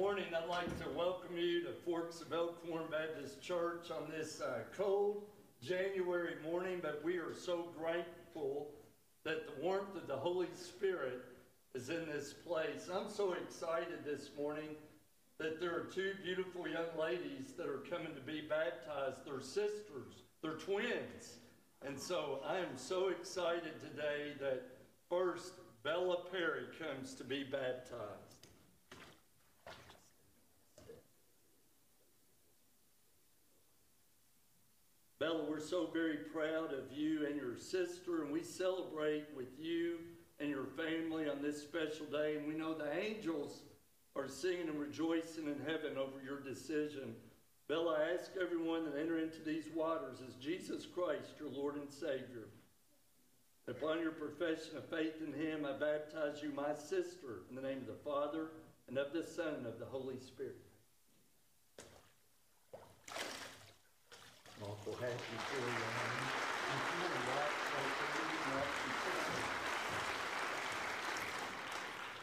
morning, I'd like to welcome you to Forks of Elkhorn Baptist Church on this uh, cold January morning, but we are so grateful that the warmth of the Holy Spirit is in this place. I'm so excited this morning that there are two beautiful young ladies that are coming to be baptized. They're sisters, they're twins. And so I am so excited today that first Bella Perry comes to be baptized. Bella, we're so very proud of you and your sister, and we celebrate with you and your family on this special day. And we know the angels are singing and rejoicing in heaven over your decision. Bella, I ask everyone that enter into these waters as Jesus Christ, your Lord and Savior. Upon your profession of faith in him, I baptize you, my sister, in the name of the Father, and of the Son, and of the Holy Spirit.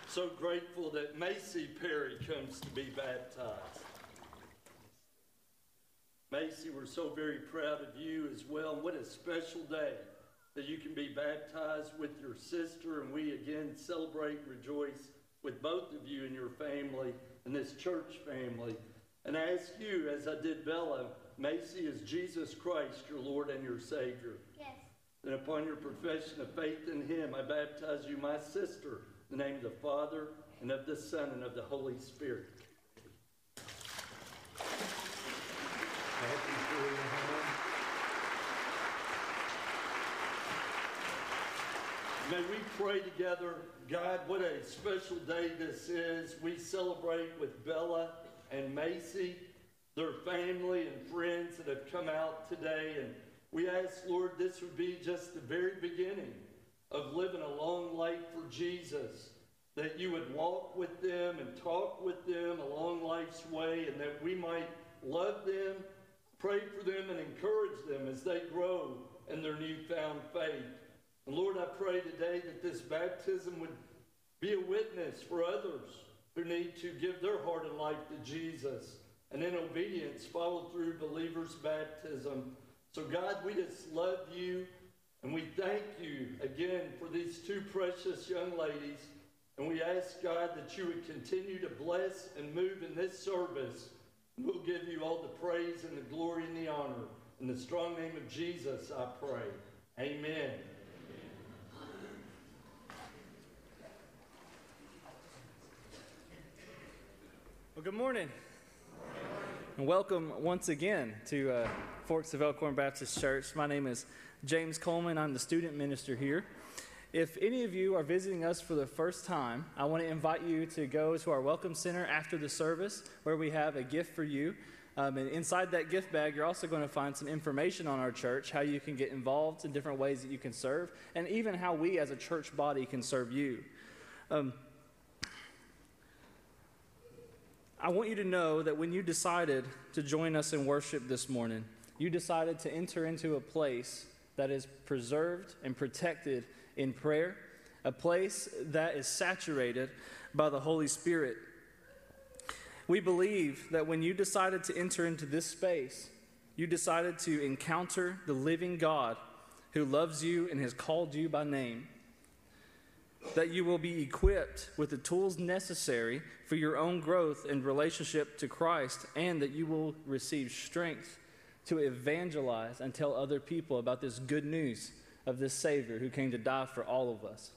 So grateful that Macy Perry comes to be baptized. Macy, we're so very proud of you as well. What a special day that you can be baptized with your sister, and we again celebrate rejoice with both of you and your family and this church family. And I ask you, as I did Bella, Macy is Jesus Christ, your Lord and your Savior. Yes. And upon your profession of faith in Him, I baptize you, my sister, in the name of the Father, and of the Son, and of the Holy Spirit. May we pray together. God, what a special day this is. We celebrate with Bella and Macy their family and friends that have come out today. And we ask, Lord, this would be just the very beginning of living a long life for Jesus. That you would walk with them and talk with them along life's way, and that we might love them, pray for them, and encourage them as they grow in their newfound faith. And Lord, I pray today that this baptism would be a witness for others who need to give their heart and life to Jesus and in obedience follow through believers' baptism. So, God, we just love you and we thank you again for these two precious young ladies. And we ask, God, that you would continue to bless and move in this service. We'll give you all the praise and the glory and the honor. In the strong name of Jesus, I pray. Amen. Well, good morning. And welcome once again to uh, Forks of Elkhorn Baptist Church. My name is James Coleman. I'm the student minister here. If any of you are visiting us for the first time, I want to invite you to go to our Welcome Center after the service where we have a gift for you. Um, and inside that gift bag, you're also going to find some information on our church, how you can get involved in different ways that you can serve, and even how we as a church body can serve you. Um, I want you to know that when you decided to join us in worship this morning, you decided to enter into a place that is preserved and protected in prayer, a place that is saturated by the Holy Spirit. We believe that when you decided to enter into this space, you decided to encounter the living God who loves you and has called you by name that you will be equipped with the tools necessary for your own growth and relationship to Christ, and that you will receive strength to evangelize and tell other people about this good news of this Savior who came to die for all of us.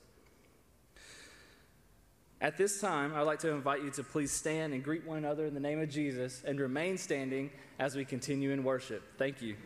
At this time, I'd like to invite you to please stand and greet one another in the name of Jesus and remain standing as we continue in worship. Thank you.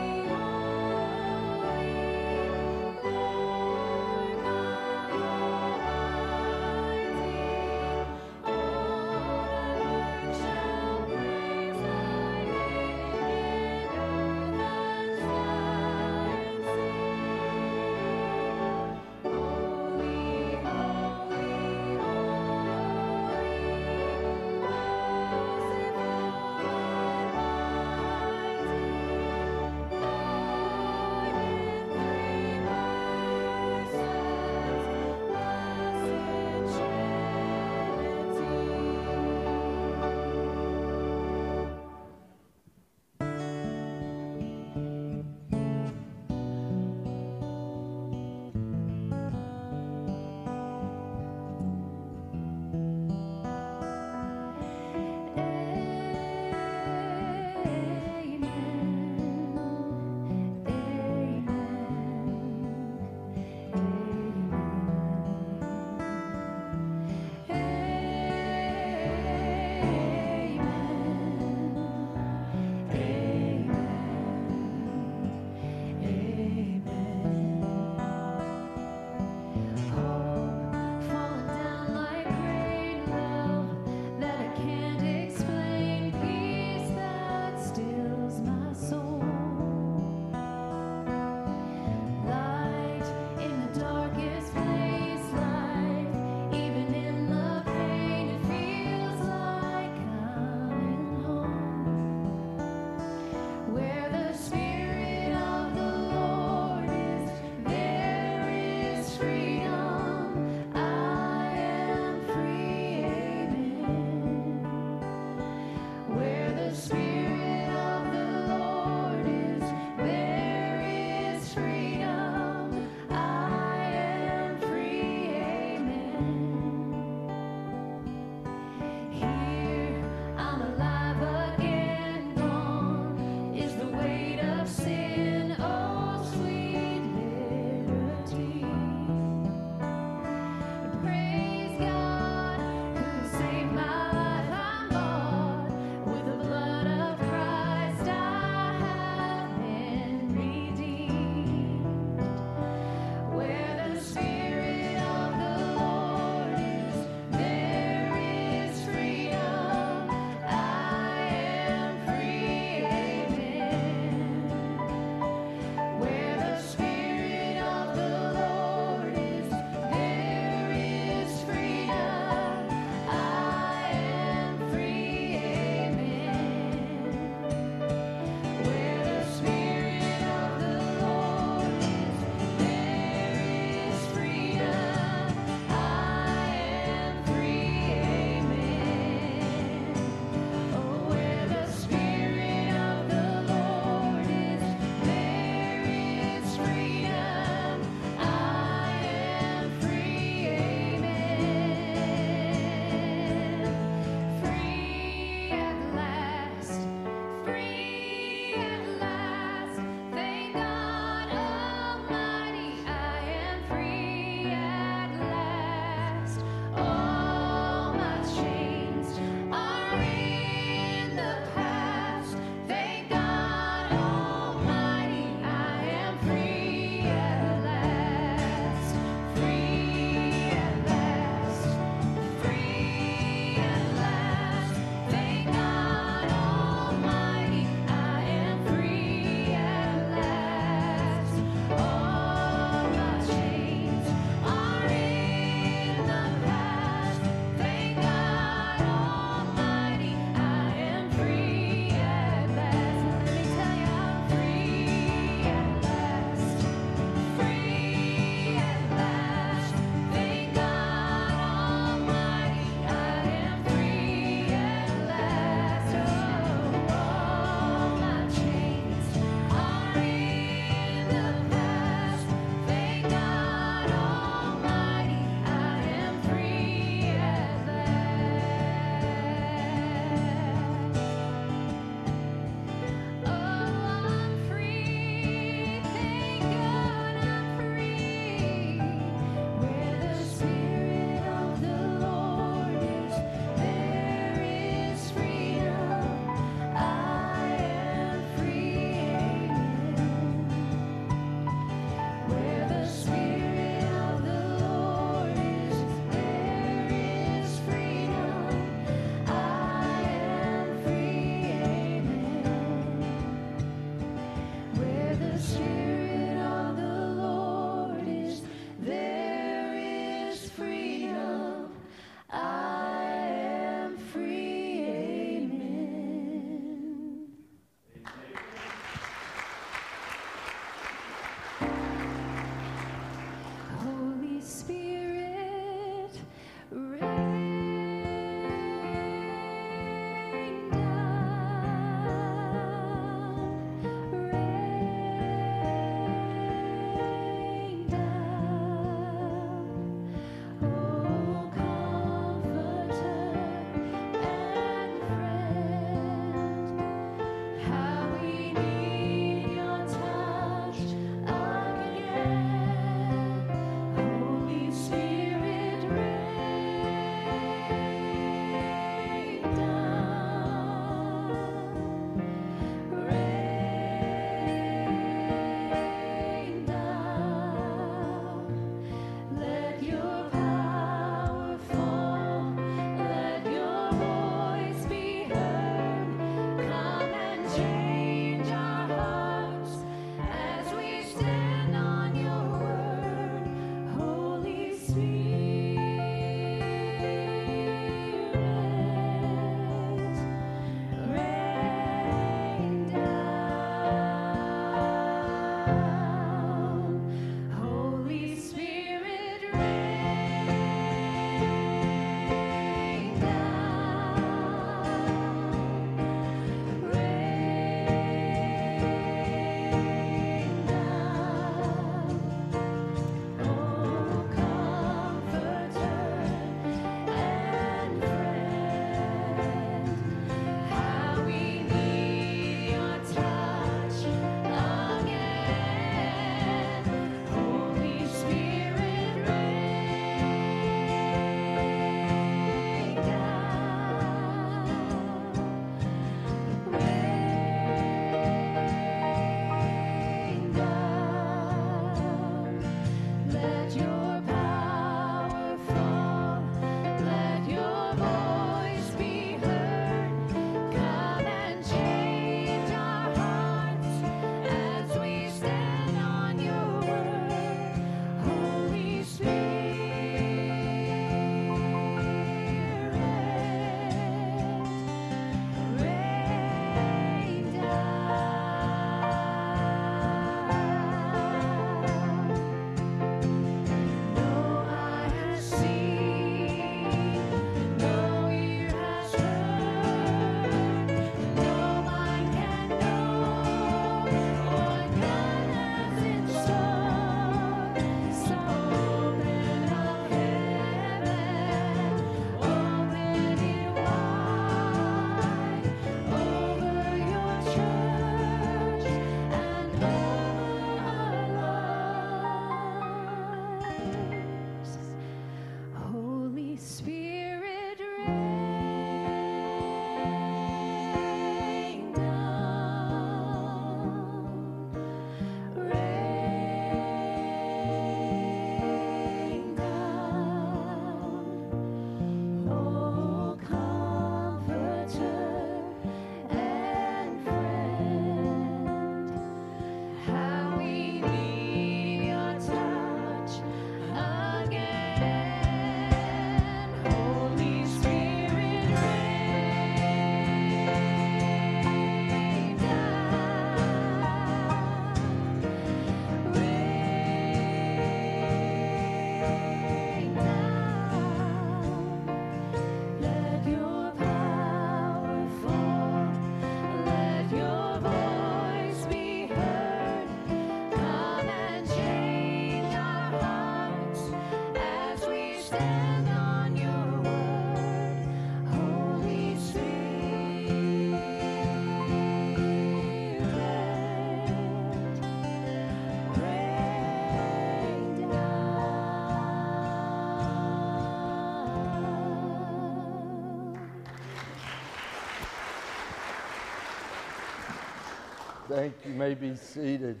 Thank you. may be seated.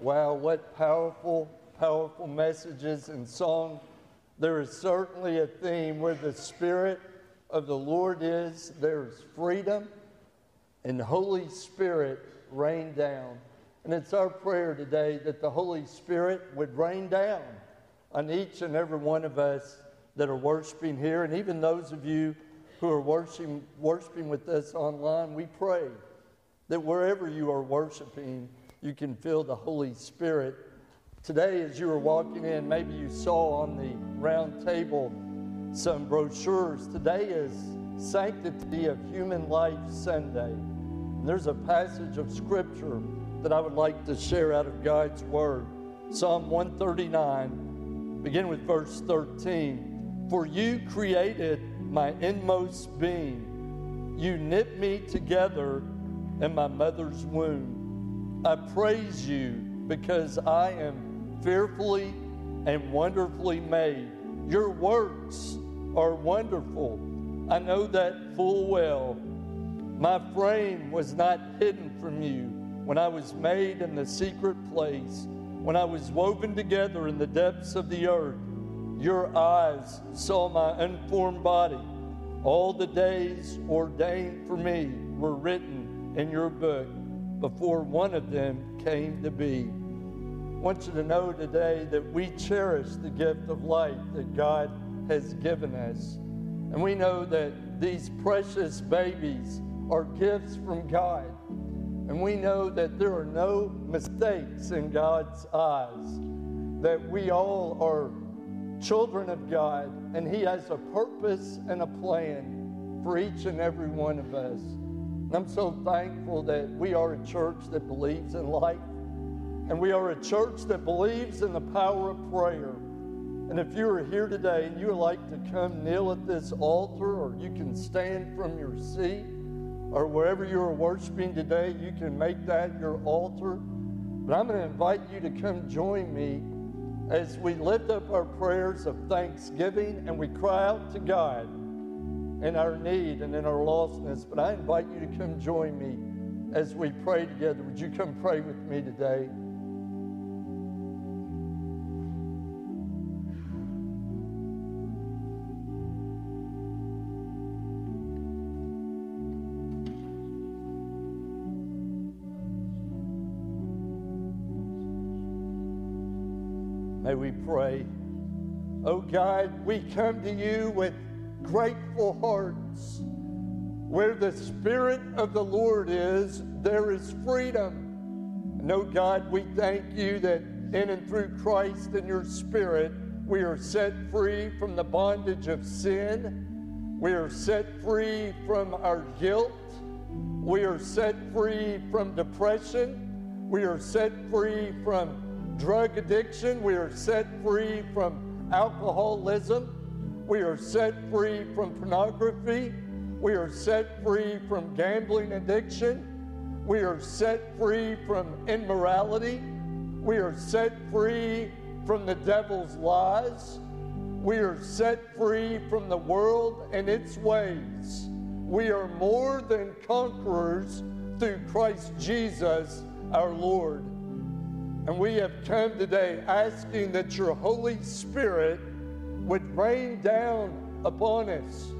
Wow, what powerful, powerful messages and song. There is certainly a theme where the Spirit of the Lord is, there's freedom, and Holy Spirit rain down. And it's our prayer today that the Holy Spirit would rain down on each and every one of us that are worshiping here, and even those of you who are worshiping, worshiping with us online. We pray that wherever you are worshiping, you can feel the Holy Spirit. Today, as you were walking in, maybe you saw on the round table some brochures. Today is Sanctity of Human Life Sunday. And there's a passage of Scripture that I would like to share out of God's Word. Psalm 139, begin with verse 13. For you created my inmost being, you knit me together in my mother's womb. I praise you because I am fearfully and wonderfully made. Your works are wonderful. I know that full well. My frame was not hidden from you when I was made in the secret place, when I was woven together in the depths of the earth. Your eyes saw my unformed body. All the days ordained for me were written in your book before one of them came to be. I want you to know today that we cherish the gift of life that God has given us. And we know that these precious babies are gifts from God. And we know that there are no mistakes in God's eyes, that we all are children of God, and He has a purpose and a plan for each and every one of us. I'm so thankful that we are a church that believes in life, and we are a church that believes in the power of prayer. And if you are here today and you would like to come kneel at this altar, or you can stand from your seat, or wherever you are worshiping today, you can make that your altar. But I'm going to invite you to come join me as we lift up our prayers of thanksgiving and we cry out to God in our need and in our lostness. But I invite you to come join me as we pray together. Would you come pray with me today? May we pray. Oh God, we come to you with grateful hearts. Where the Spirit of the Lord is, there is freedom. And oh God, we thank you that in and through Christ and your Spirit, we are set free from the bondage of sin. We are set free from our guilt. We are set free from depression. We are set free from drug addiction. We are set free from alcoholism. We are set free from pornography. We are set free from gambling addiction. We are set free from immorality. We are set free from the devil's lies. We are set free from the world and its ways. We are more than conquerors through Christ Jesus our Lord. And we have come today asking that your Holy Spirit would rain down upon us.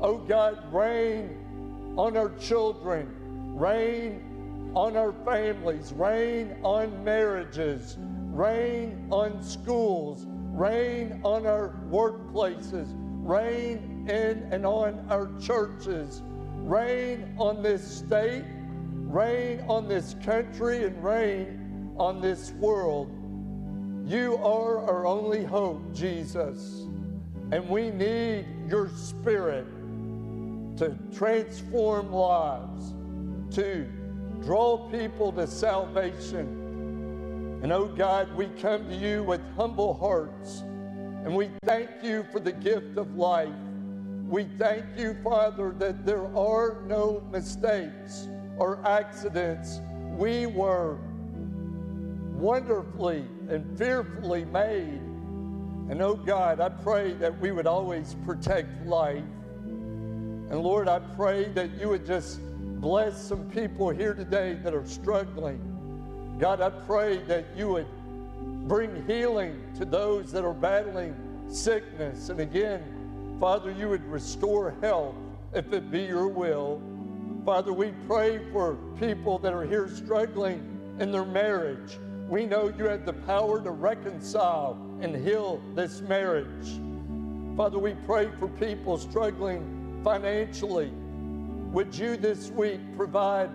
Oh God, rain on our children, rain on our families, rain on marriages, rain on schools, rain on our workplaces, rain in and on our churches, rain on this state, rain on this country, and rain on this world. You are our only hope, Jesus. And we need your spirit to transform lives, to draw people to salvation. And oh God, we come to you with humble hearts and we thank you for the gift of life. We thank you, Father, that there are no mistakes or accidents. We were wonderfully and fearfully made. And oh God, I pray that we would always protect life. And Lord, I pray that you would just bless some people here today that are struggling. God, I pray that you would bring healing to those that are battling sickness. And again, Father, you would restore health if it be your will. Father, we pray for people that are here struggling in their marriage. We know you have the power to reconcile and heal this marriage. Father, we pray for people struggling financially. Would you this week provide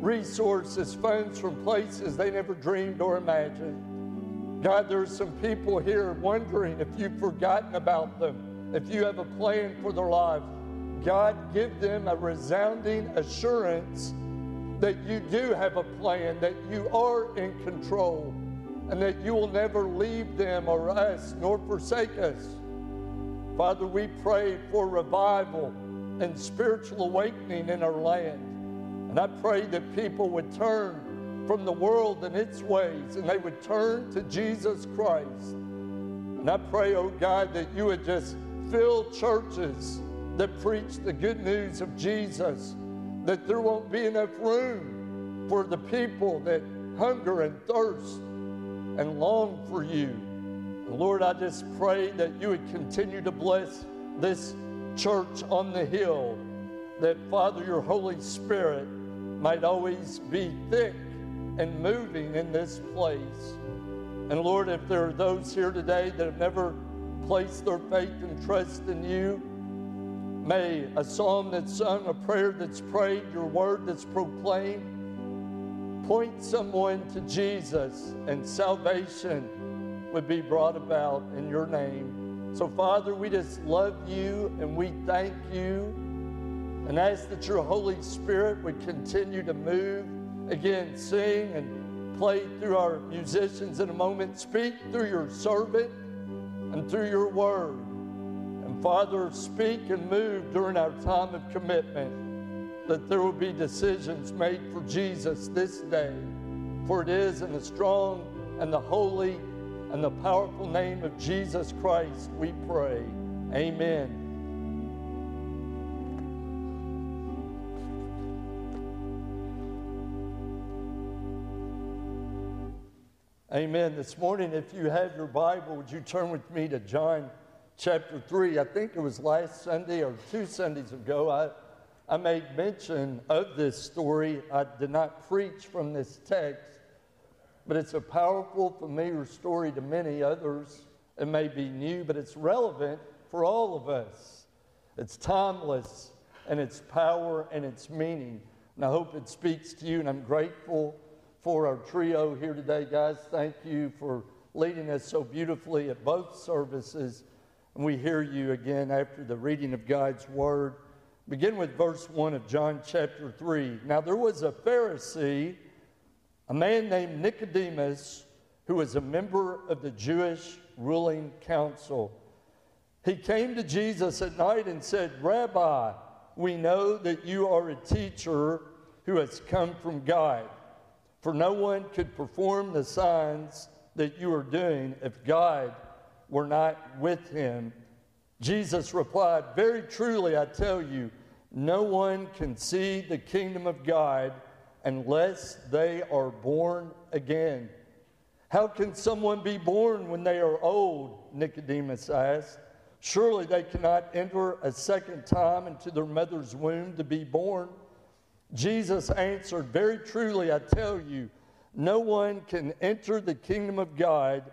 resources, funds from places they never dreamed or imagined? God, there are some people here wondering if you've forgotten about them, if you have a plan for their life. God, give them a resounding assurance that you do have a plan, that you are in control, and that you will never leave them or us nor forsake us. Father, we pray for revival and spiritual awakening in our land. And I pray that people would turn from the world and its ways and they would turn to Jesus Christ. And I pray, oh God, that you would just fill churches that preach the good news of Jesus that there won't be enough room for the people that hunger and thirst and long for you. Lord, I just pray that you would continue to bless this church on the hill, that Father, your Holy Spirit might always be thick and moving in this place. And Lord, if there are those here today that have never placed their faith and trust in you, May a psalm that's sung, a prayer that's prayed, your word that's proclaimed, point someone to Jesus and salvation would be brought about in your name. So, Father, we just love you and we thank you and ask that your Holy Spirit would continue to move. Again, sing and play through our musicians in a moment. Speak through your servant and through your word. Father, speak and move during our time of commitment that there will be decisions made for Jesus this day. For it is in the strong and the holy and the powerful name of Jesus Christ we pray. Amen. Amen. This morning, if you have your Bible, would you turn with me to John chapter 3? I think it was last Sunday or two Sundays ago. I, I made mention of this story. I did not preach from this text, but it's a powerful, familiar story to many others. It may be new, but it's relevant for all of us. It's timeless and its power and its meaning. And I hope it speaks to you, and I'm grateful for our trio here today, guys. Thank you for leading us so beautifully at both services. And we hear you again after the reading of God's word. Begin with verse 1 of John chapter 3. Now, there was a Pharisee, a man named Nicodemus, who was a member of the Jewish ruling council. He came to Jesus at night and said, Rabbi, we know that you are a teacher who has come from God. For no one could perform the signs that you are doing if God were not with him. Jesus replied, Very truly, I tell you, no one can see the kingdom of God unless they are born again. How can someone be born when they are old? Nicodemus asked. Surely they cannot enter a second time into their mother's womb to be born. Jesus answered, Very truly, I tell you, no one can enter the kingdom of God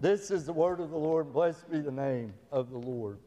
This is the word of the Lord. Blessed be the name of the Lord.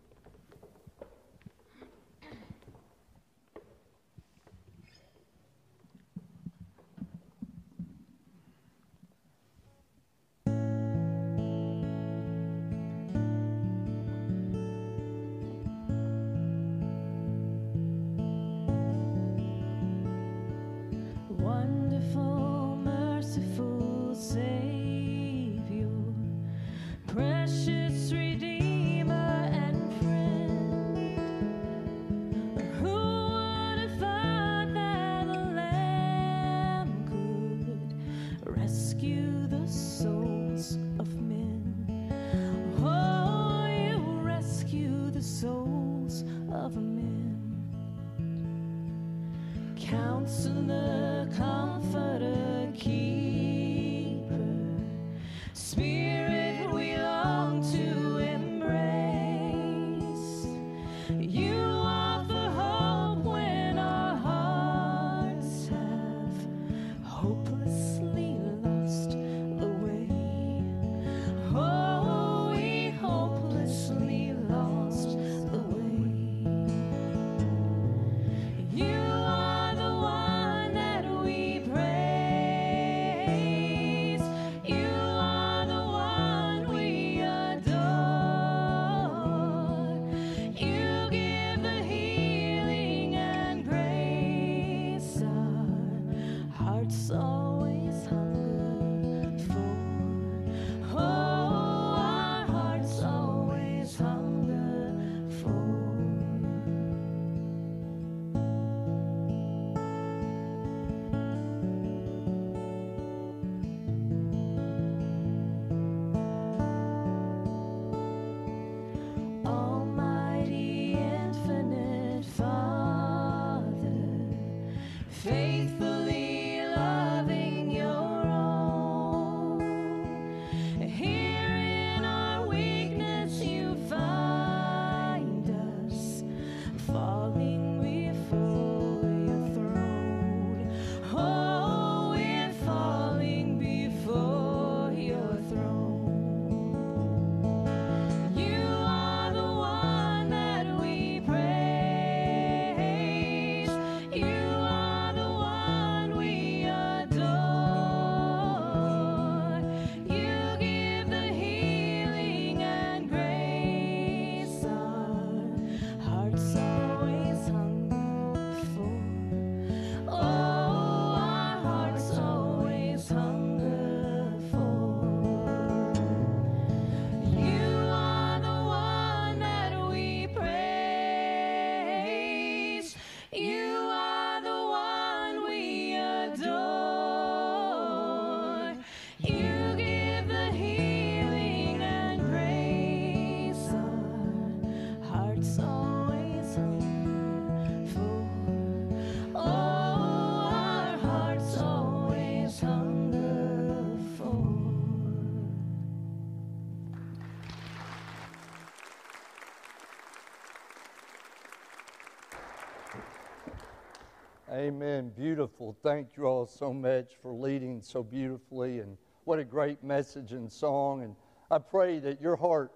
Beautiful. Thank you all so much for leading so beautifully. And what a great message and song. And I pray that your heart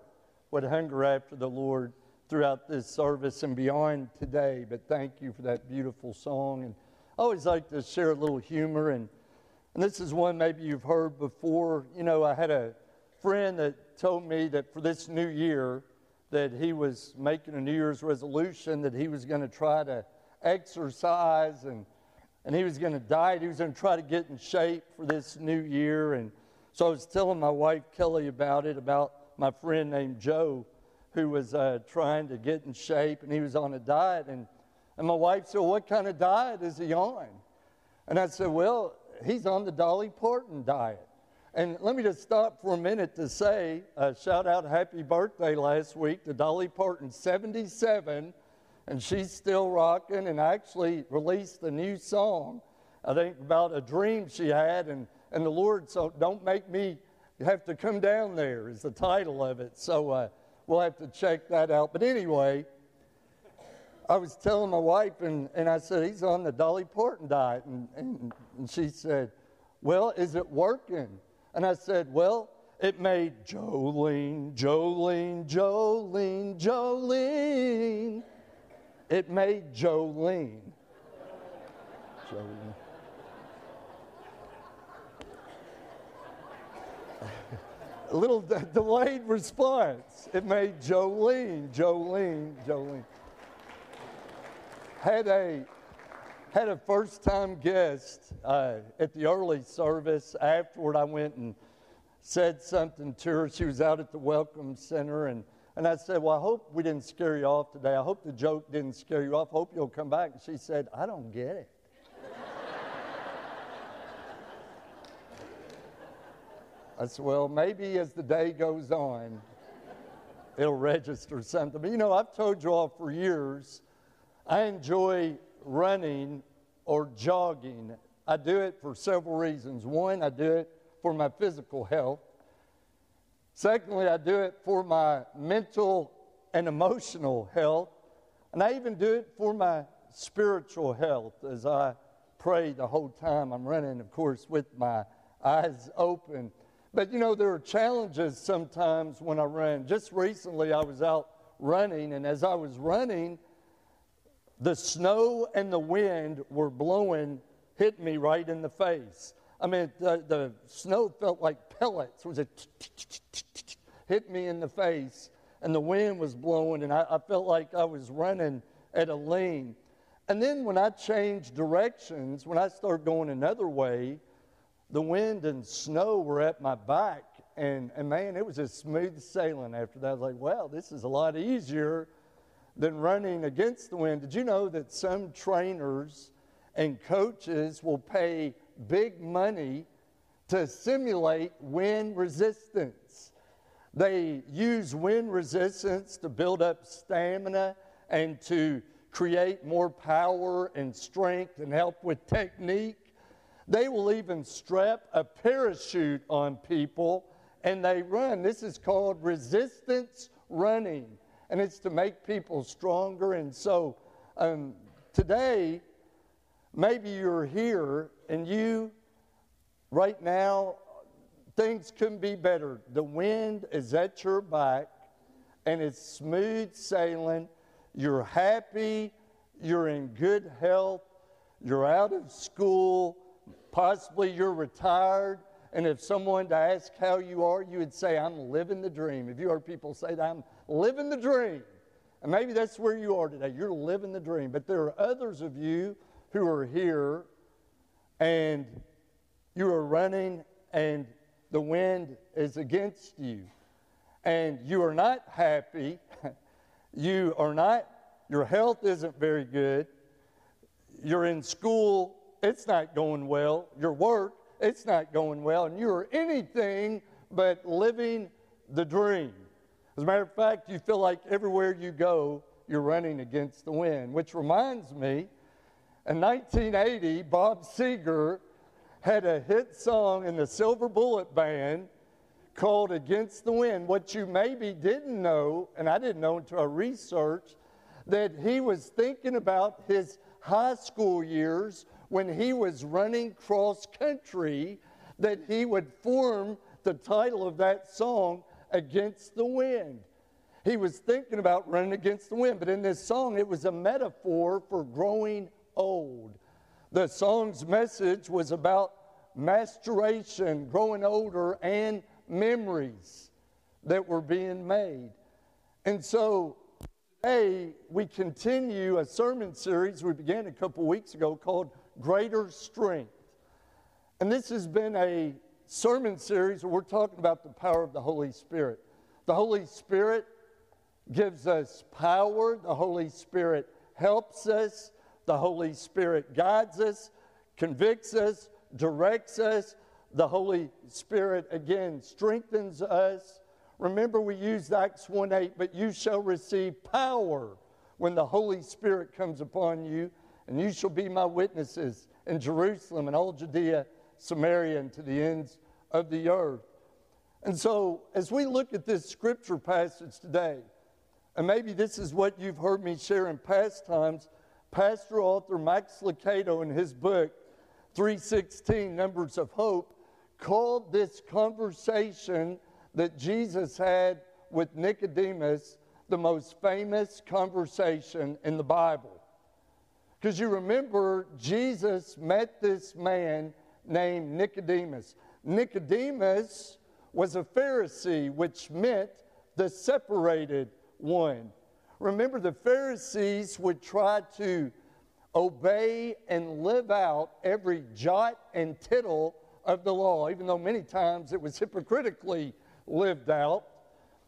would hunger after the Lord throughout this service and beyond today. But thank you for that beautiful song. And I always like to share a little humor. And, and this is one maybe you've heard before. You know, I had a friend that told me that for this new year, that he was making a New Year's resolution that he was going to try to exercise and, and he was going to diet. He was going to try to get in shape for this new year. And so I was telling my wife Kelly about it, about my friend named Joe who was uh, trying to get in shape and he was on a diet. And, and my wife said, What kind of diet is he on? And I said, Well, he's on the Dolly Parton diet. And let me just stop for a minute to say, uh, shout out happy birthday last week to Dolly Parton, 77 and she's still rocking and actually released a new song, I think, about a dream she had. And, and the Lord, so don't make me have to come down there, is the title of it. So uh, we'll have to check that out. But anyway, I was telling my wife, and, and I said, he's on the Dolly Parton diet. And, and, and she said, Well, is it working? And I said, Well, it made Jolene, Jolene, Jolene, Jolene. It made Jolene. Jolene. A little de- delayed response. It made Jolene, Jolene, Jolene. Had a had a first time guest uh, at the early service. Afterward, I went and said something to her. She was out at the Welcome Center and and I said, Well, I hope we didn't scare you off today. I hope the joke didn't scare you off. Hope you'll come back. And she said, I don't get it. I said, Well, maybe as the day goes on, it'll register something. But you know, I've told you all for years, I enjoy running or jogging. I do it for several reasons. One, I do it for my physical health. Secondly, I do it for my mental and emotional health. And I even do it for my spiritual health as I pray the whole time I'm running, of course, with my eyes open. But you know, there are challenges sometimes when I run. Just recently, I was out running, and as I was running, the snow and the wind were blowing, hit me right in the face. I mean, the, the snow felt like pellets. It was a hit me in the face, and the wind was blowing, and I, I felt like I was running at a lean. And then when I changed directions, when I started going another way, the wind and snow were at my back. And, and man, it was just smooth sailing after that. I was like, wow, this is a lot easier than running against the wind. Did you know that some trainers and coaches will pay big money to simulate wind resistance. They use wind resistance to build up stamina and to create more power and strength and help with technique. They will even strap a parachute on people and they run. This is called resistance running, and it's to make people stronger. And so um, today, maybe you're here and you, right now, things couldn't be better. The wind is at your back and it's smooth sailing. You're happy. You're in good health. You're out of school. Possibly you're retired. And if someone to ask how you are, you would say, I'm living the dream. If you heard people say that, I'm living the dream. And maybe that's where you are today. You're living the dream. But there are others of you who are here and you are running and the wind is against you. And you are not happy, you are not, your health isn't very good, you're in school, it's not going well, your work, it's not going well, and you are anything but living the dream. As a matter of fact, you feel like everywhere you go, you're running against the wind, which reminds me in 1980, Bob Seger had a hit song in the Silver Bullet Band called Against the Wind. What you maybe didn't know, and I didn't know until I researched, that he was thinking about his high school years when he was running cross country that he would form the title of that song, Against the Wind. He was thinking about running against the wind, but in this song, it was a metaphor for growing old. The song's message was about maturation, growing older, and memories that were being made. And so today we continue a sermon series we began a couple weeks ago called Greater Strength. And this has been a sermon series where we're talking about the power of the Holy Spirit. The Holy Spirit gives us power, the Holy Spirit helps us, the Holy Spirit guides us, convicts us, directs us. The Holy Spirit, again, strengthens us. Remember, we used Acts 1 8, but you shall receive power when the Holy Spirit comes upon you, and you shall be my witnesses in Jerusalem and all Judea, Samaria, and to the ends of the earth. And so, as we look at this scripture passage today, and maybe this is what you've heard me share in past times, pastor author Max Lucado in his book, 316 Numbers of Hope, called this conversation that Jesus had with Nicodemus the most famous conversation in the Bible. Because you remember, Jesus met this man named Nicodemus. Nicodemus was a Pharisee, which meant the separated one. Remember, the Pharisees would try to obey and live out every jot and tittle of the law, even though many times it was hypocritically lived out.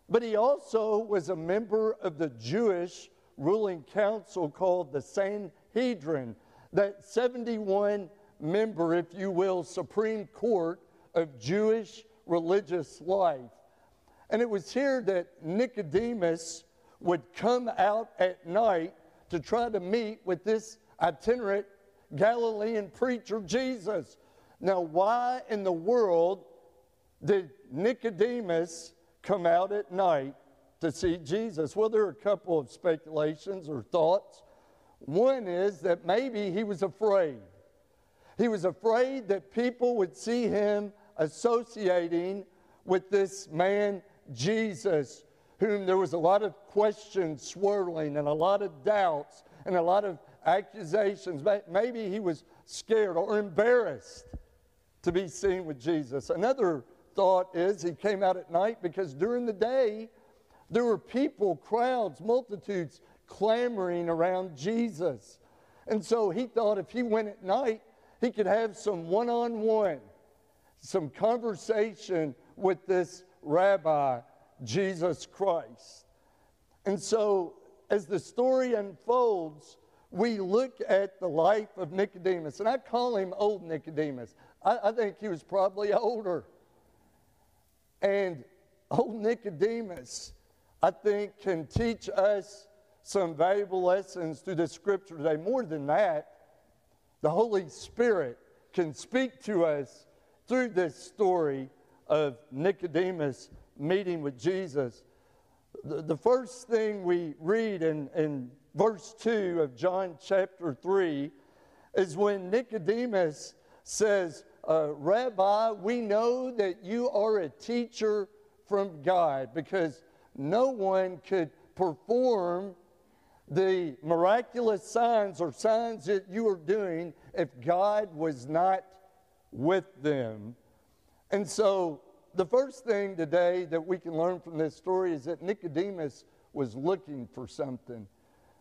But he also was a member of the Jewish ruling council called the Sanhedrin, that 71 member, if you will, Supreme Court of Jewish religious life. And it was here that Nicodemus would come out at night to try to meet with this itinerant Galilean preacher, Jesus. Now, why in the world did Nicodemus come out at night to see Jesus? Well, there are a couple of speculations or thoughts. One is that maybe he was afraid. He was afraid that people would see him associating with this man, Jesus, whom there was a lot of questions swirling and a lot of doubts and a lot of accusations. Maybe he was scared or embarrassed to be seen with Jesus. Another thought is he came out at night because during the day there were people, crowds, multitudes clamoring around Jesus. And so he thought if he went at night, he could have some one on one, some conversation with this rabbi, Jesus Christ. And so as the story unfolds, we look at the life of Nicodemus, and I call him old Nicodemus. I, I think he was probably older. And old Nicodemus, I think, can teach us some valuable lessons through the scripture today. More than that, the Holy Spirit can speak to us through this story of Nicodemus meeting with Jesus. The, the first thing we read in, in verse 2 of John chapter 3 is when Nicodemus says, uh, Rabbi, we know that you are a teacher from God because no one could perform the miraculous signs or signs that you are doing if God was not with them. And so, the first thing today that we can learn from this story is that Nicodemus was looking for something.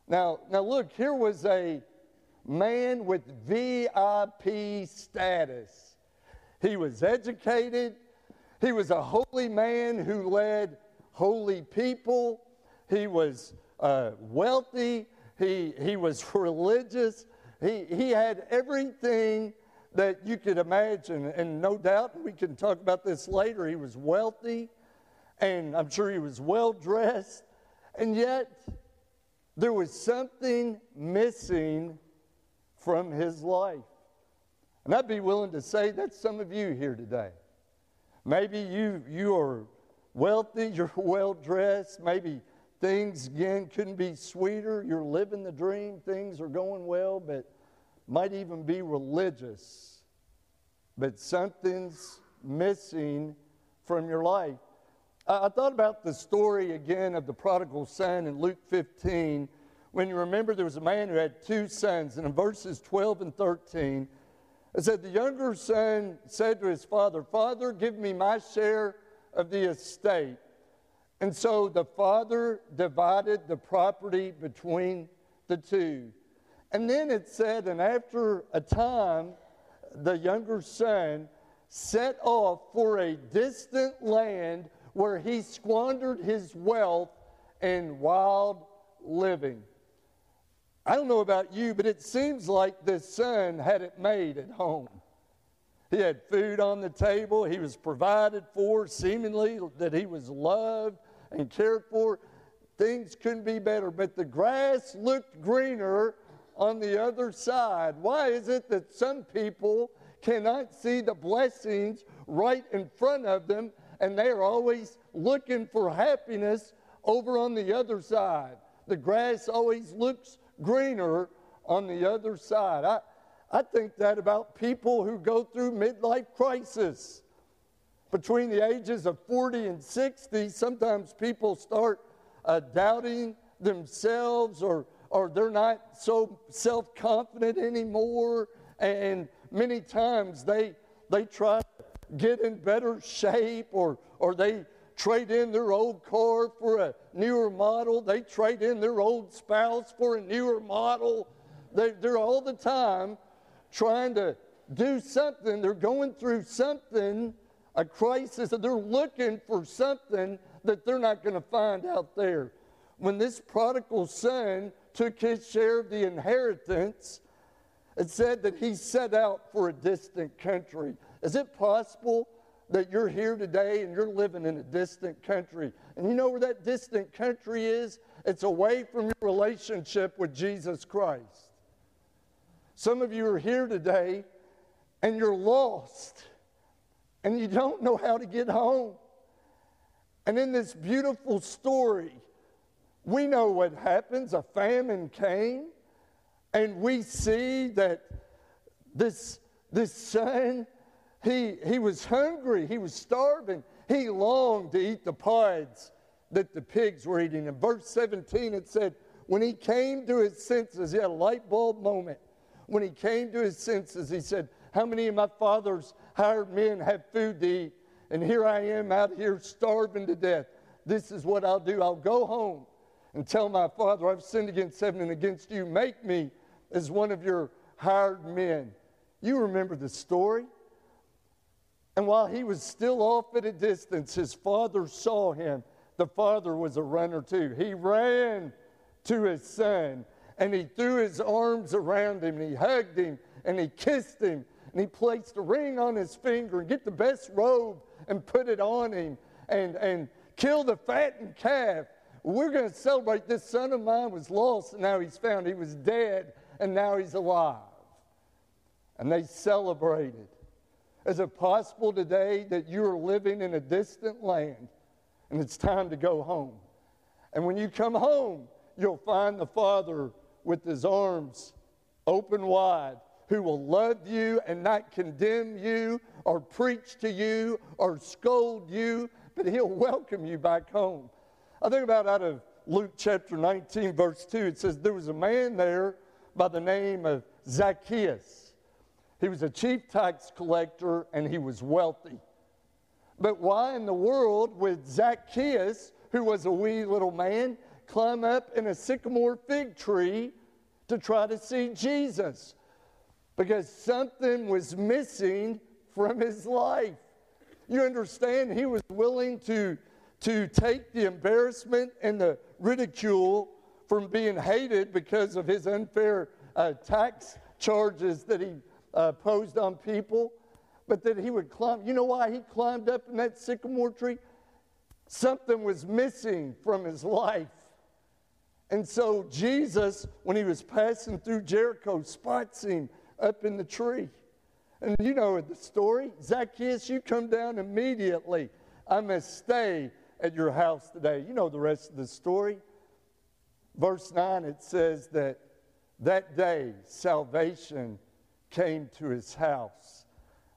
Now, now look, here was a man with VIP status. He was educated. He was a holy man who led holy people. He was uh, wealthy. He, he was religious. He, he had everything that you could imagine. And no doubt, we can talk about this later, he was wealthy. And I'm sure he was well dressed. And yet, there was something missing from his life. And I'd be willing to say that's some of you here today. Maybe you, you are wealthy, you're well dressed, maybe things again couldn't be sweeter. You're living the dream, things are going well, but might even be religious. But something's missing from your life. I, I thought about the story again of the prodigal son in Luke 15. When you remember there was a man who had two sons, and in verses 12 and 13, it said, The younger son said to his father, Father, give me my share of the estate. And so the father divided the property between the two. And then it said, and after a time, the younger son set off for a distant land where he squandered his wealth in wild living. I don't know about you, but it seems like this son had it made at home. He had food on the table, he was provided for, seemingly that he was loved and cared for. Things couldn't be better, but the grass looked greener on the other side. Why is it that some people cannot see the blessings right in front of them and they are always looking for happiness over on the other side? The grass always looks greener on the other side. I, I think that about people who go through midlife crisis. Between the ages of 40 and 60, sometimes people start uh, doubting themselves or, or they're not so self confident anymore. And many times they, they try to get in better shape or, or they trade in their old car for a newer model. They trade in their old spouse for a newer model. They, they're all the time trying to do something. They're going through something, a crisis, that they're looking for something that they're not going to find out there. When this prodigal son took his share of the inheritance, it said that he set out for a distant country. Is it possible that you're here today and you're living in a distant country. And you know where that distant country is? It's away from your relationship with Jesus Christ. Some of you are here today and you're lost and you don't know how to get home. And in this beautiful story, we know what happens. A famine came, and we see that this, this son he, he was hungry, he was starving, he longed to eat the pods that the pigs were eating. In verse 17, it said, When he came to his senses, he had a light bulb moment. When he came to his senses, he said, How many of my father's hired men have food to eat? And here I am out here starving to death. This is what I'll do. I'll go home and tell my father, I've sinned against heaven and against you. Make me as one of your hired men. You remember the story. And while he was still off at a distance, his father saw him. The father was a runner too. He ran to his son and he threw his arms around him and he hugged him and he kissed him and he placed a ring on his finger and get the best robe and put it on him and, and kill the fattened calf. We're going to celebrate this son of mine was lost and now he's found. He was dead and now he's alive. And they celebrated. Is it possible today that you are living in a distant land and it's time to go home? And when you come home, you'll find the Father with his arms open wide who will love you and not condemn you or preach to you or scold you, but he'll welcome you back home. I think about out of Luke chapter 19, verse 2, it says, There was a man there by the name of Zacchaeus. He was a chief tax collector and he was wealthy. But why in the world would Zacchaeus, who was a wee little man, climb up in a sycamore fig tree to try to see Jesus? Because something was missing from his life. You understand, he was willing to, to take the embarrassment and the ridicule from being hated because of his unfair uh, tax charges that he uh, posed on people, but that he would climb. You know why he climbed up in that sycamore tree? Something was missing from his life. And so Jesus, when he was passing through Jericho, spots him up in the tree. And you know the story. Zacchaeus, you come down immediately. I must stay at your house today. You know the rest of the story. Verse 9, it says that that day salvation came to his house.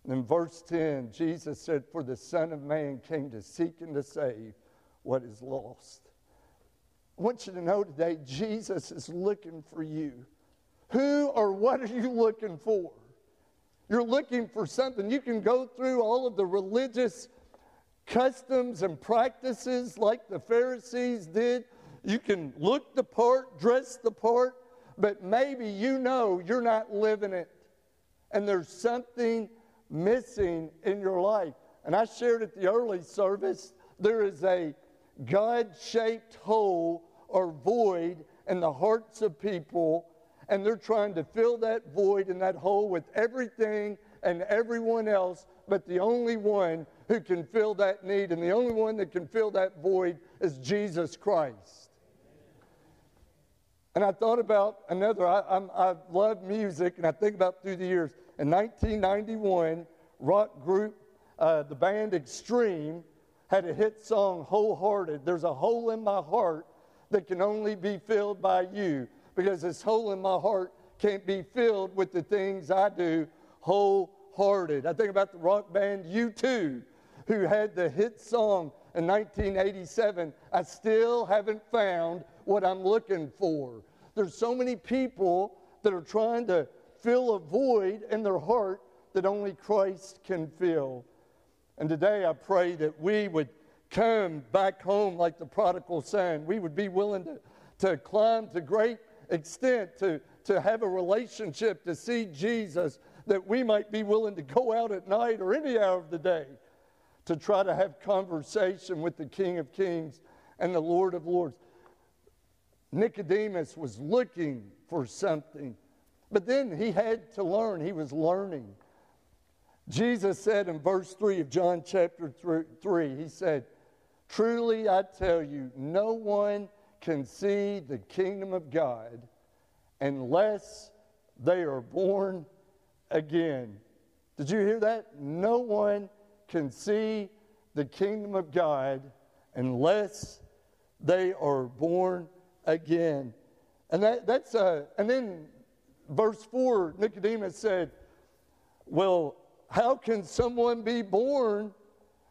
And in verse 10, Jesus said, For the Son of Man came to seek and to save what is lost. I want you to know today, Jesus is looking for you. Who or what are you looking for? You're looking for something. You can go through all of the religious customs and practices like the Pharisees did. You can look the part, dress the part, but maybe you know you're not living it. And there's something missing in your life. And I shared at the early service there is a God shaped hole or void in the hearts of people, and they're trying to fill that void and that hole with everything and everyone else, but the only one who can fill that need and the only one that can fill that void is Jesus Christ. And I thought about another, I, I love music, and I think about through the years. In 1991, rock group, uh, the band Extreme, had a hit song, Hole Hearted. There's a hole in my heart that can only be filled by you because this hole in my heart can't be filled with the things I do wholehearted. I think about the rock band U2, who had the hit song in 1987, I still haven't found what I'm looking for. There's so many people that are trying to fill a void in their heart that only Christ can fill. And today I pray that we would come back home like the prodigal son. We would be willing to, to climb to great extent to, to have a relationship, to see Jesus, that we might be willing to go out at night or any hour of the day to try to have conversation with the King of Kings and the Lord of Lords. Nicodemus was looking for something, but then he had to learn. He was learning. Jesus said in verse 3 of John chapter 3, he said, Truly I tell you, no one can see the kingdom of God unless they are born again. Did you hear that? No one can see the kingdom of God unless they are born again. And that, that's uh, and then verse 4, Nicodemus said, Well, how can someone be born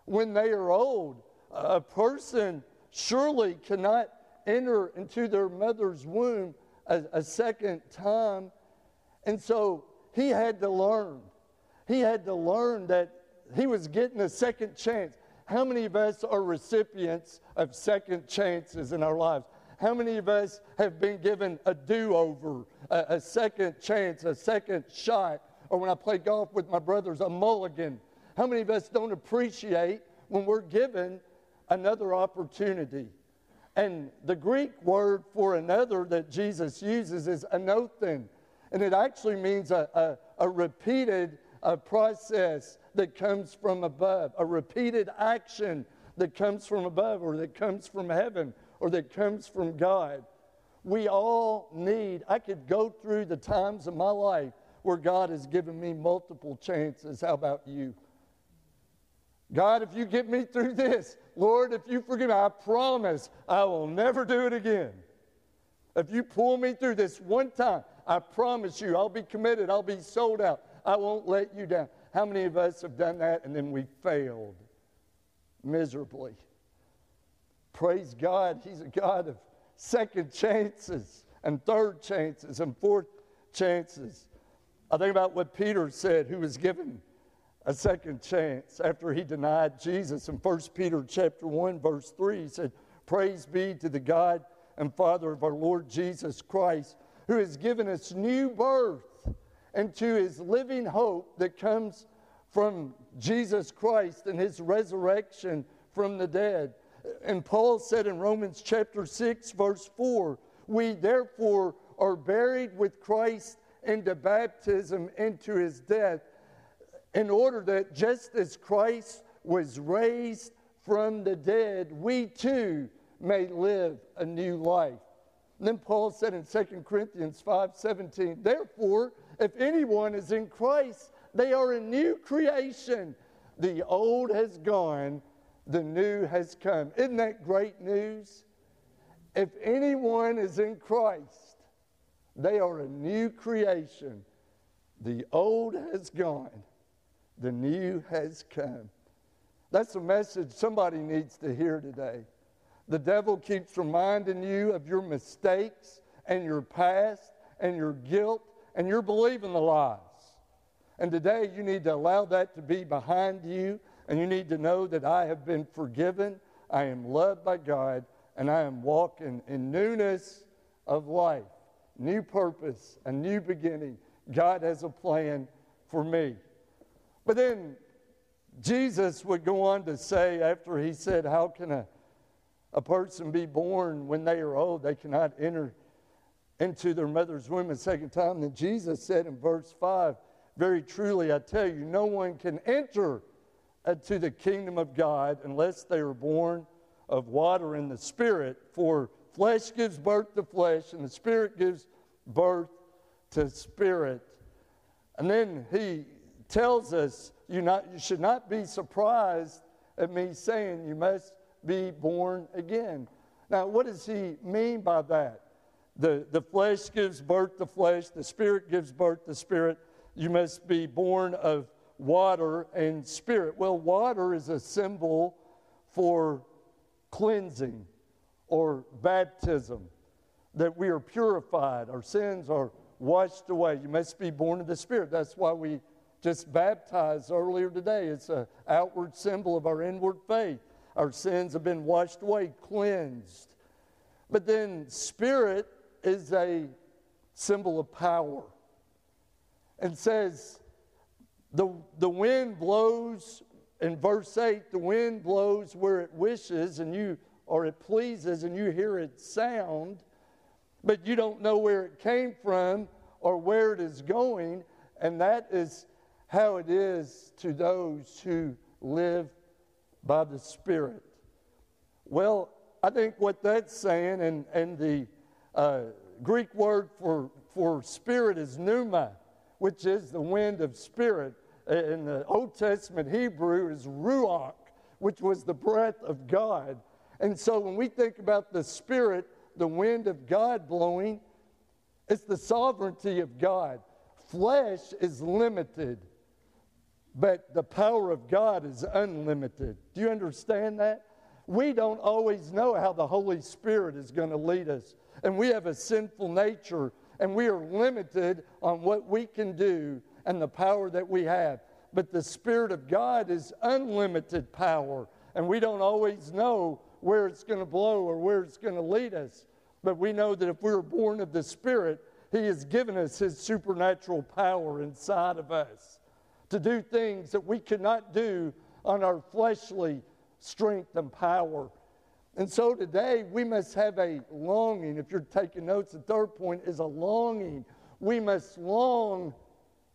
when they are old? A person surely cannot enter into their mother's womb a, a second time. And so he had to learn. He had to learn that he was getting a second chance. How many of us are recipients of second chances in our lives? How many of us have been given a do over, a, a, second chance, a second shot? Or when I play golf with my brothers, a mulligan. How many of us don't appreciate when we're given another opportunity? And the Greek word for another that Jesus uses is anothen. And it actually means a, a, a repeated a process that comes from above, a repeated action that comes from above or that comes from heaven or that comes from God. We all need, I could go through the times of my life where God has given me multiple chances. How about you? God, if you get me through this, Lord, if you forgive me, I promise I will never do it again. If you pull me through this one time, I promise you I'll be committed, I'll be sold out, I won't let you down. How many of us have done that and then we failed miserably? Praise God, He's a God of second chances and third chances and fourth chances. I think about what Peter said, who was given a second chance after he denied Jesus. In 1 Peter chapter 1, verse 3, he said, Praise be to the God and Father of our Lord Jesus Christ, who has given us new birth and to his living hope that comes from Jesus Christ and his resurrection from the dead. And Paul said in Romans chapter 6, verse 4, we therefore are buried with Christ into baptism into his death, in order that just as Christ was raised from the dead, we too may live a new life. And then Paul said in 2 Corinthians 5:17, therefore, if anyone is in Christ, they are a new creation. The old has gone, the new has come. Isn't that great news? If anyone is in Christ, they are a new creation. The old has gone, the new has come. That's a message somebody needs to hear today. The devil keeps reminding you of your mistakes and your past and your guilt, and you're believing the lies. And today you need to allow that to be behind you, and you need to know that I have been forgiven, I am loved by God, and I am walking in newness of life, new purpose, a new beginning. God has a plan for me. But then Jesus would go on to say, after he said, How can a, a person be born when they are old? They cannot enter into their mother's womb a second time. Then Jesus said in verse 5, Very truly, I tell you, no one can enter into the kingdom of God unless they are born of water and the Spirit. For flesh gives birth to flesh, and the Spirit gives birth to spirit. And then he tells us you, not, you should not be surprised at me saying you must be born again. Now, what does he mean by that? The, the flesh gives birth to flesh, the spirit gives birth to spirit. You must be born of water and spirit. Well, water is a symbol for cleansing or baptism, that we are purified, our sins are washed away. You must be born of the Spirit. That's why we just baptized earlier today. It's an outward symbol of our inward faith. Our sins have been washed away, cleansed. But then, spirit is a symbol of power. And says, the, the wind blows, in verse 8, the wind blows where it wishes, and you, or it pleases, and you hear its sound, but you don't know where it came from or where it is going. And that is how it is to those who live by the Spirit. Well, I think what that's saying, and, and the uh, Greek word for, for spirit is pneuma, which is the wind of spirit. In the Old Testament Hebrew is ruach, which was the breath of God. And so when we think about the spirit, the wind of God blowing, it's the sovereignty of God. Flesh is limited. But the power of God is unlimited. Do you understand that? We don't always know how the Holy Spirit is going to lead us. And we have a sinful nature, and we are limited on what we can do and the power that we have. But the Spirit of God is unlimited power, and we don't always know where it's going to blow or where it's going to lead us. But we know that if we're born of the Spirit, He has given us His supernatural power inside of us to do things that we cannot do on our fleshly strength and power. And so today we must have a longing. If you're taking notes, the third point is a longing. We must long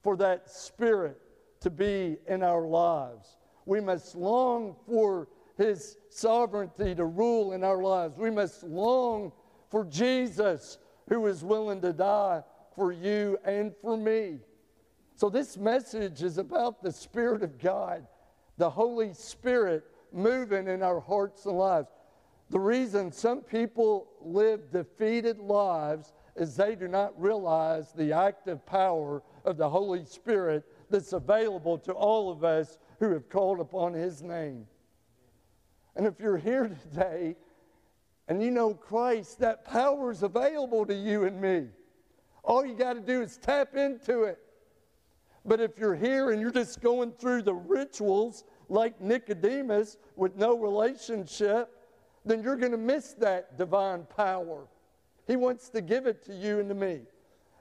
for that spirit to be in our lives. We must long for his sovereignty to rule in our lives. We must long for Jesus who is willing to die for you and for me. So, this message is about the Spirit of God, the Holy Spirit moving in our hearts and lives. The reason some people live defeated lives is they do not realize the active power of the Holy Spirit that's available to all of us who have called upon His name. And if you're here today and you know Christ, that power is available to you and me. All you got to do is tap into it. But if you're here and you're just going through the rituals like Nicodemus with no relationship, then you're going to miss that divine power. He wants to give it to you and to me.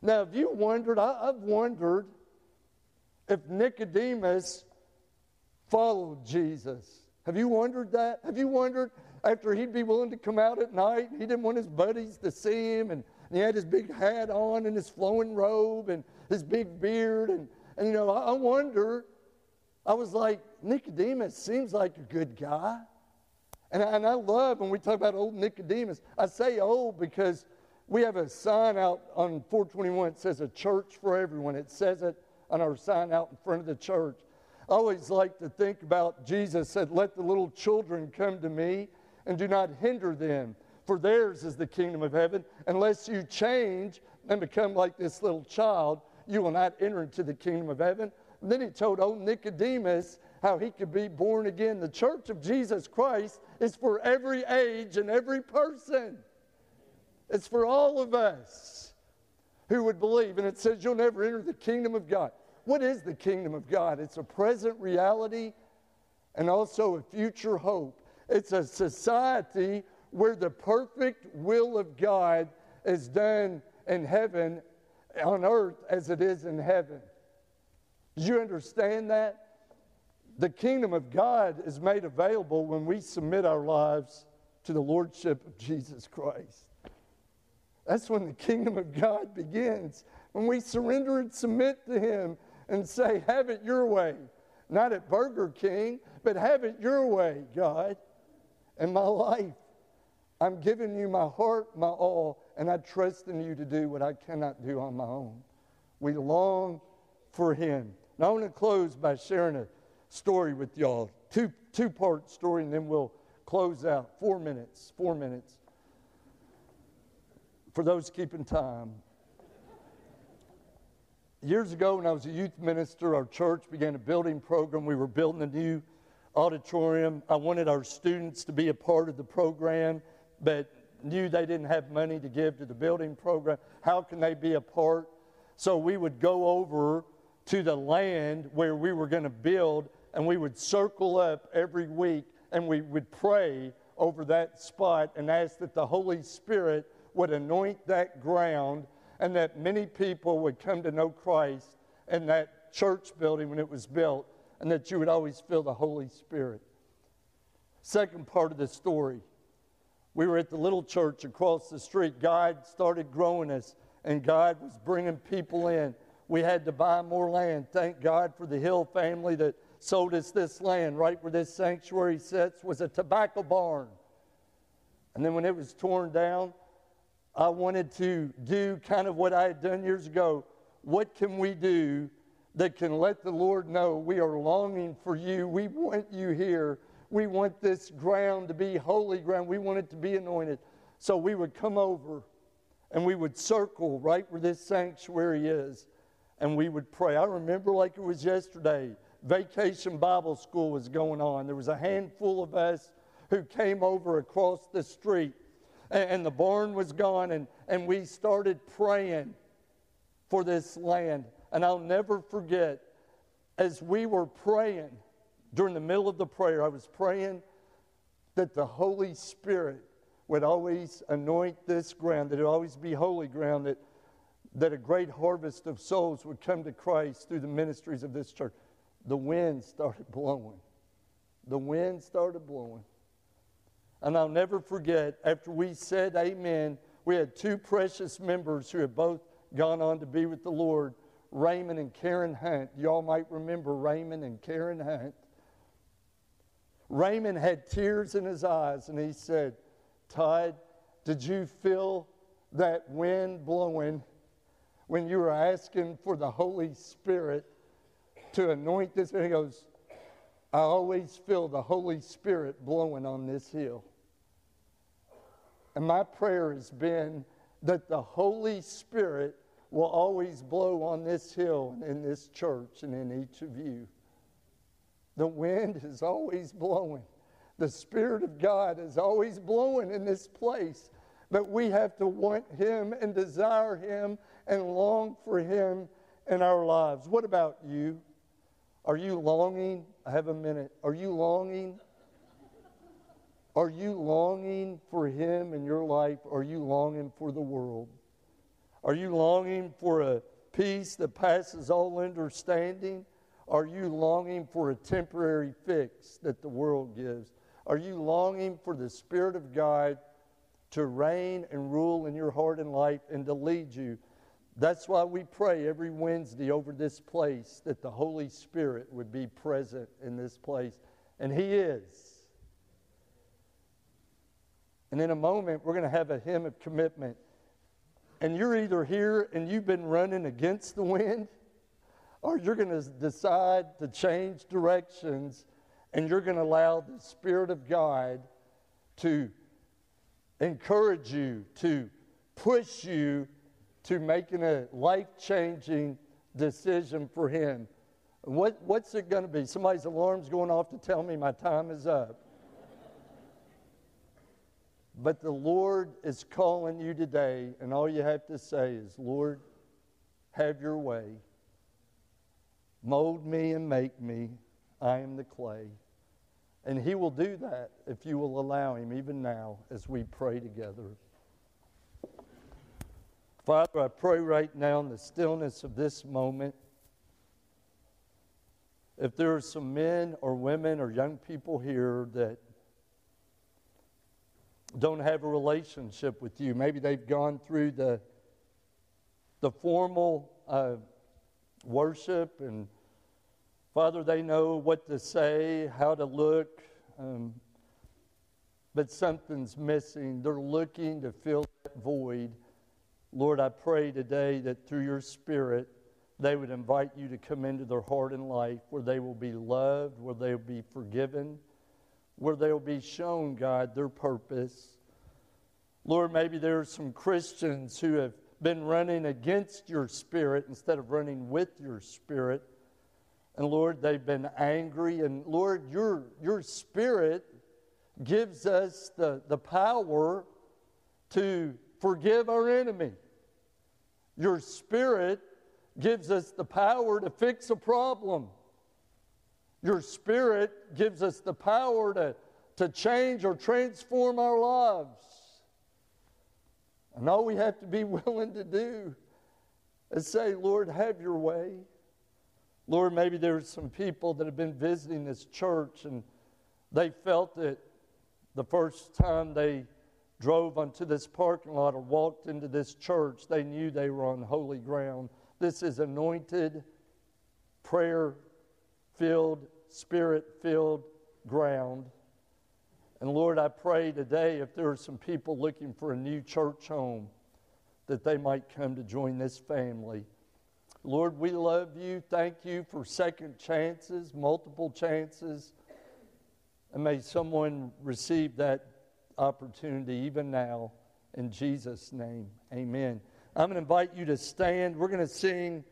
Now, have you wondered? I, have wondered if Nicodemus followed Jesus. Have you wondered that? Have you wondered after he'd be willing to come out at night, and he didn't want his buddies to see him, and, and he had his big hat on and his flowing robe and his big beard, and and you know, I, wonder, I was like, Nicodemus seems like a good guy. And I, and I love when we talk about old Nicodemus. I say old because we have a sign out on 421. It says a church for everyone. It says it on our sign out in front of the church. I always like to think about Jesus said, Let the little children come to me and do not hinder them, for theirs is the kingdom of heaven. Unless you change and become like this little child, you will not enter into the kingdom of heaven. And then he told old Nicodemus how he could be born again. The church of Jesus Christ is for every age and every person, it's for all of us who would believe. And it says, You'll never enter the kingdom of God. What is the kingdom of God? It's a present reality and also a future hope. It's a society where the perfect will of God is done in heaven, on earth, as it is in heaven. Do you understand that? The kingdom of God is made available when we submit our lives to the lordship of Jesus Christ. That's when the kingdom of God begins. When we surrender and submit to Him and say, Have it your way. Not at Burger King, but have it your way, God. and my life, I'm giving you my heart, my all, and I trust in you to do what I cannot do on my own. We long for Him. I want to close by sharing a story with y'all. Two, two part story, and then we'll close out. Four minutes, four minutes. For those keeping time. Years ago, when I was a youth minister, our church began a building program. We were building a new auditorium. I wanted our students to be a part of the program, but knew they didn't have money to give to the building program. How can they be a part? So we would go over to the land where we were going to build and we would circle up every week and we would pray over that spot and ask that the Holy Spirit would anoint that ground and that many people would come to know Christ in that church building when it was built and that you would always feel the Holy Spirit. Second part of the story we were at the little church across the street. God started growing us, and God was bringing people in. We had to buy more land. Thank God for the Hill family that sold us this land. Right where this sanctuary sits was a tobacco barn. And then when it was torn down, I wanted to do kind of what I had done years ago. What can we do that can let the Lord know we are longing for you? We want you here. We want this ground to be holy ground. We want it to be anointed. So we would come over and we would circle right where this sanctuary is and we would pray. I remember like it was yesterday vacation Bible school was going on. There was a handful of us who came over across the street, and, and the barn was gone, and, and we started praying for this land. And I'll never forget, as we were praying, during the middle of the prayer, I was praying that the Holy Spirit would always anoint this ground, that it would always be holy ground, that, that a great harvest of souls would come to Christ through the ministries of this church the wind started blowing. The wind started blowing. And I'll never forget, after we said amen, we had two precious members who had both gone on to be with the Lord, Raymond and Karen Hunt. Y'all might remember Raymond and Karen Hunt. Raymond had tears in his eyes and he said, Todd, did you feel that wind blowing when you were asking for the Holy Spirit to anoint this. And he goes, I always feel the Holy Spirit blowing on this hill. And my prayer has been that the Holy Spirit will always blow on this hill and in this church and in each of you. The wind is always blowing. The Spirit of God is always blowing in this place. But we have to want Him and desire Him and long for Him in our lives. What about you? Are you longing? I have a minute. Are you longing? Are you longing for Him in your life? Are you longing for the world? Are you longing for a peace that passes all understanding? Are you longing for a temporary fix that the world gives? Are you longing for the Spirit of God to reign and rule in your heart and life and to lead you that's why we pray every Wednesday over this place that the Holy Spirit would be present in this place. And He is. And in a moment, we're going to have a hymn of commitment. And you're either here and you've been running against the wind, or you're going to decide to change directions and you're going to allow the Spirit of God to encourage you, to push you to making a life changing decision for Him. What, what's it going to be? Somebody's alarm's going off to tell me my time is up. But the Lord is calling you today, and all you have to say is, Lord, have your way. Mold me and make me. I am the clay. And He will do that if you will allow Him, even now, as we pray together. Father, I pray right now in the stillness of this moment. If there are some men or women or young people here that don't have a relationship with you. Maybe they've gone through the, the formal uh, worship, and Father, they know what to say, how to look, um, but something's missing. They're looking to fill that void. Lord, I pray today that through your Spirit, they would invite you to come into their heart and life where they will be loved, where they will be forgiven where they'll be shown, God, their purpose. Lord, maybe there are some Christians who have been running against your spirit instead of running with your spirit. And Lord, they've been angry. And Lord, your, your spirit gives us the, the power to forgive our enemy. Your spirit gives us the power to fix a problem. Your Spirit gives us the power to, to change or transform our lives. And all we have to be willing to do is say, Lord, have your way. Lord, maybe there there's some people that have been visiting this church and they felt that the first time they drove onto this parking lot or walked into this church, they knew they were on holy ground. This is anointed, prayer filled spirit filled ground. And Lord, I pray today if there are some people looking for a new church home, that they might come to join this family. Lord, we love you. Thank you for second chances, multiple chances. And may someone receive that opportunity even now. In Jesus' name, amen. I'm going to invite you to stand. We're going to sing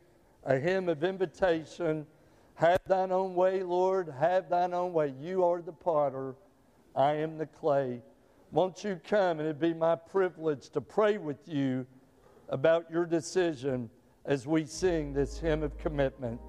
a hymn of invitation. Have thine own way, Lord. Have thine own way. You are the potter. I am the clay. Won't you come? And it'd be my privilege to pray with you about your decision as we sing this hymn of commitment.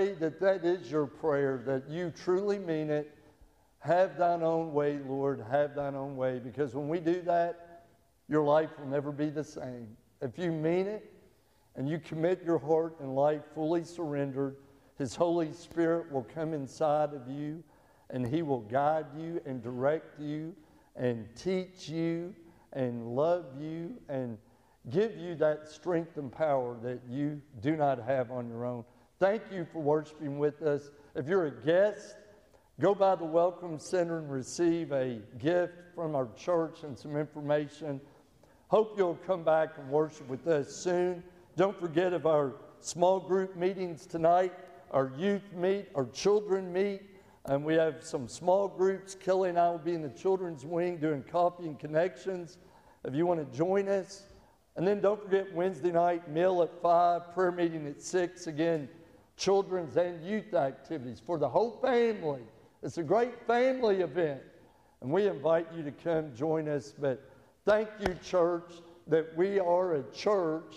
Pray that that is your prayer, that you truly mean it. Have thine own way, Lord, have thine own way. Because when we do that, your life will never be the same. If you mean it and you commit your heart and life fully surrendered, His Holy Spirit will come inside of you and He will guide you and direct you and teach you and love you and give you that strength and power that you do not have on your own. Thank you for worshiping with us. If you're a guest, go by the Welcome Center and receive a gift from our church and some information. Hope you'll come back and worship with us soon. Don't forget of our small group meetings tonight, our youth meet, our children meet, and we have some small groups. Kelly and I will be in the children's wing doing coffee and connections. If you want to join us, and then don't forget Wednesday night meal at 5, prayer meeting at 6. Again, children's and youth activities for the whole family. It's a great family event. And we invite you to come join us. But thank you, church, that we are a church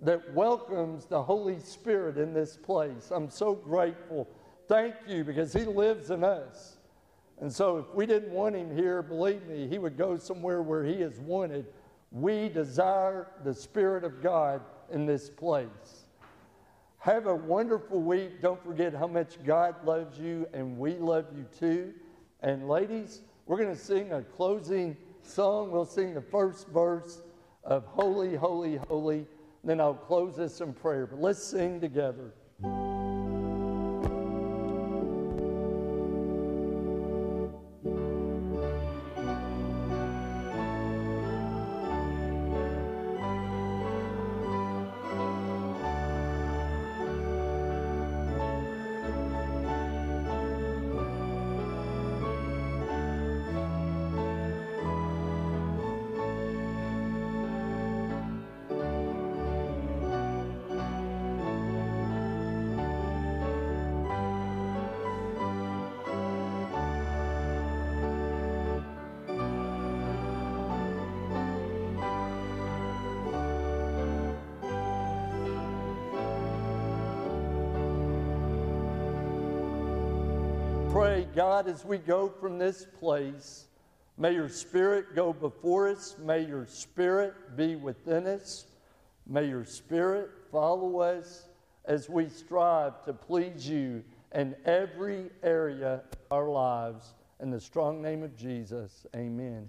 that welcomes the Holy Spirit in this place. I'm so grateful. Thank you because He lives in us. And so if we didn't want Him here, believe me, He would go somewhere where He is wanted we desire the Spirit of God in this place. Have a wonderful week. Don't forget how much God loves you and we love you too. And ladies, we're going to sing a closing song. We'll sing the first verse of Holy, Holy, Holy. Then I'll close this in prayer. But let's sing together. God, as we go from this place, may your spirit go before us. May your spirit be within us. May your spirit follow us as we strive to please you in every area of our lives. In the strong name of Jesus, amen.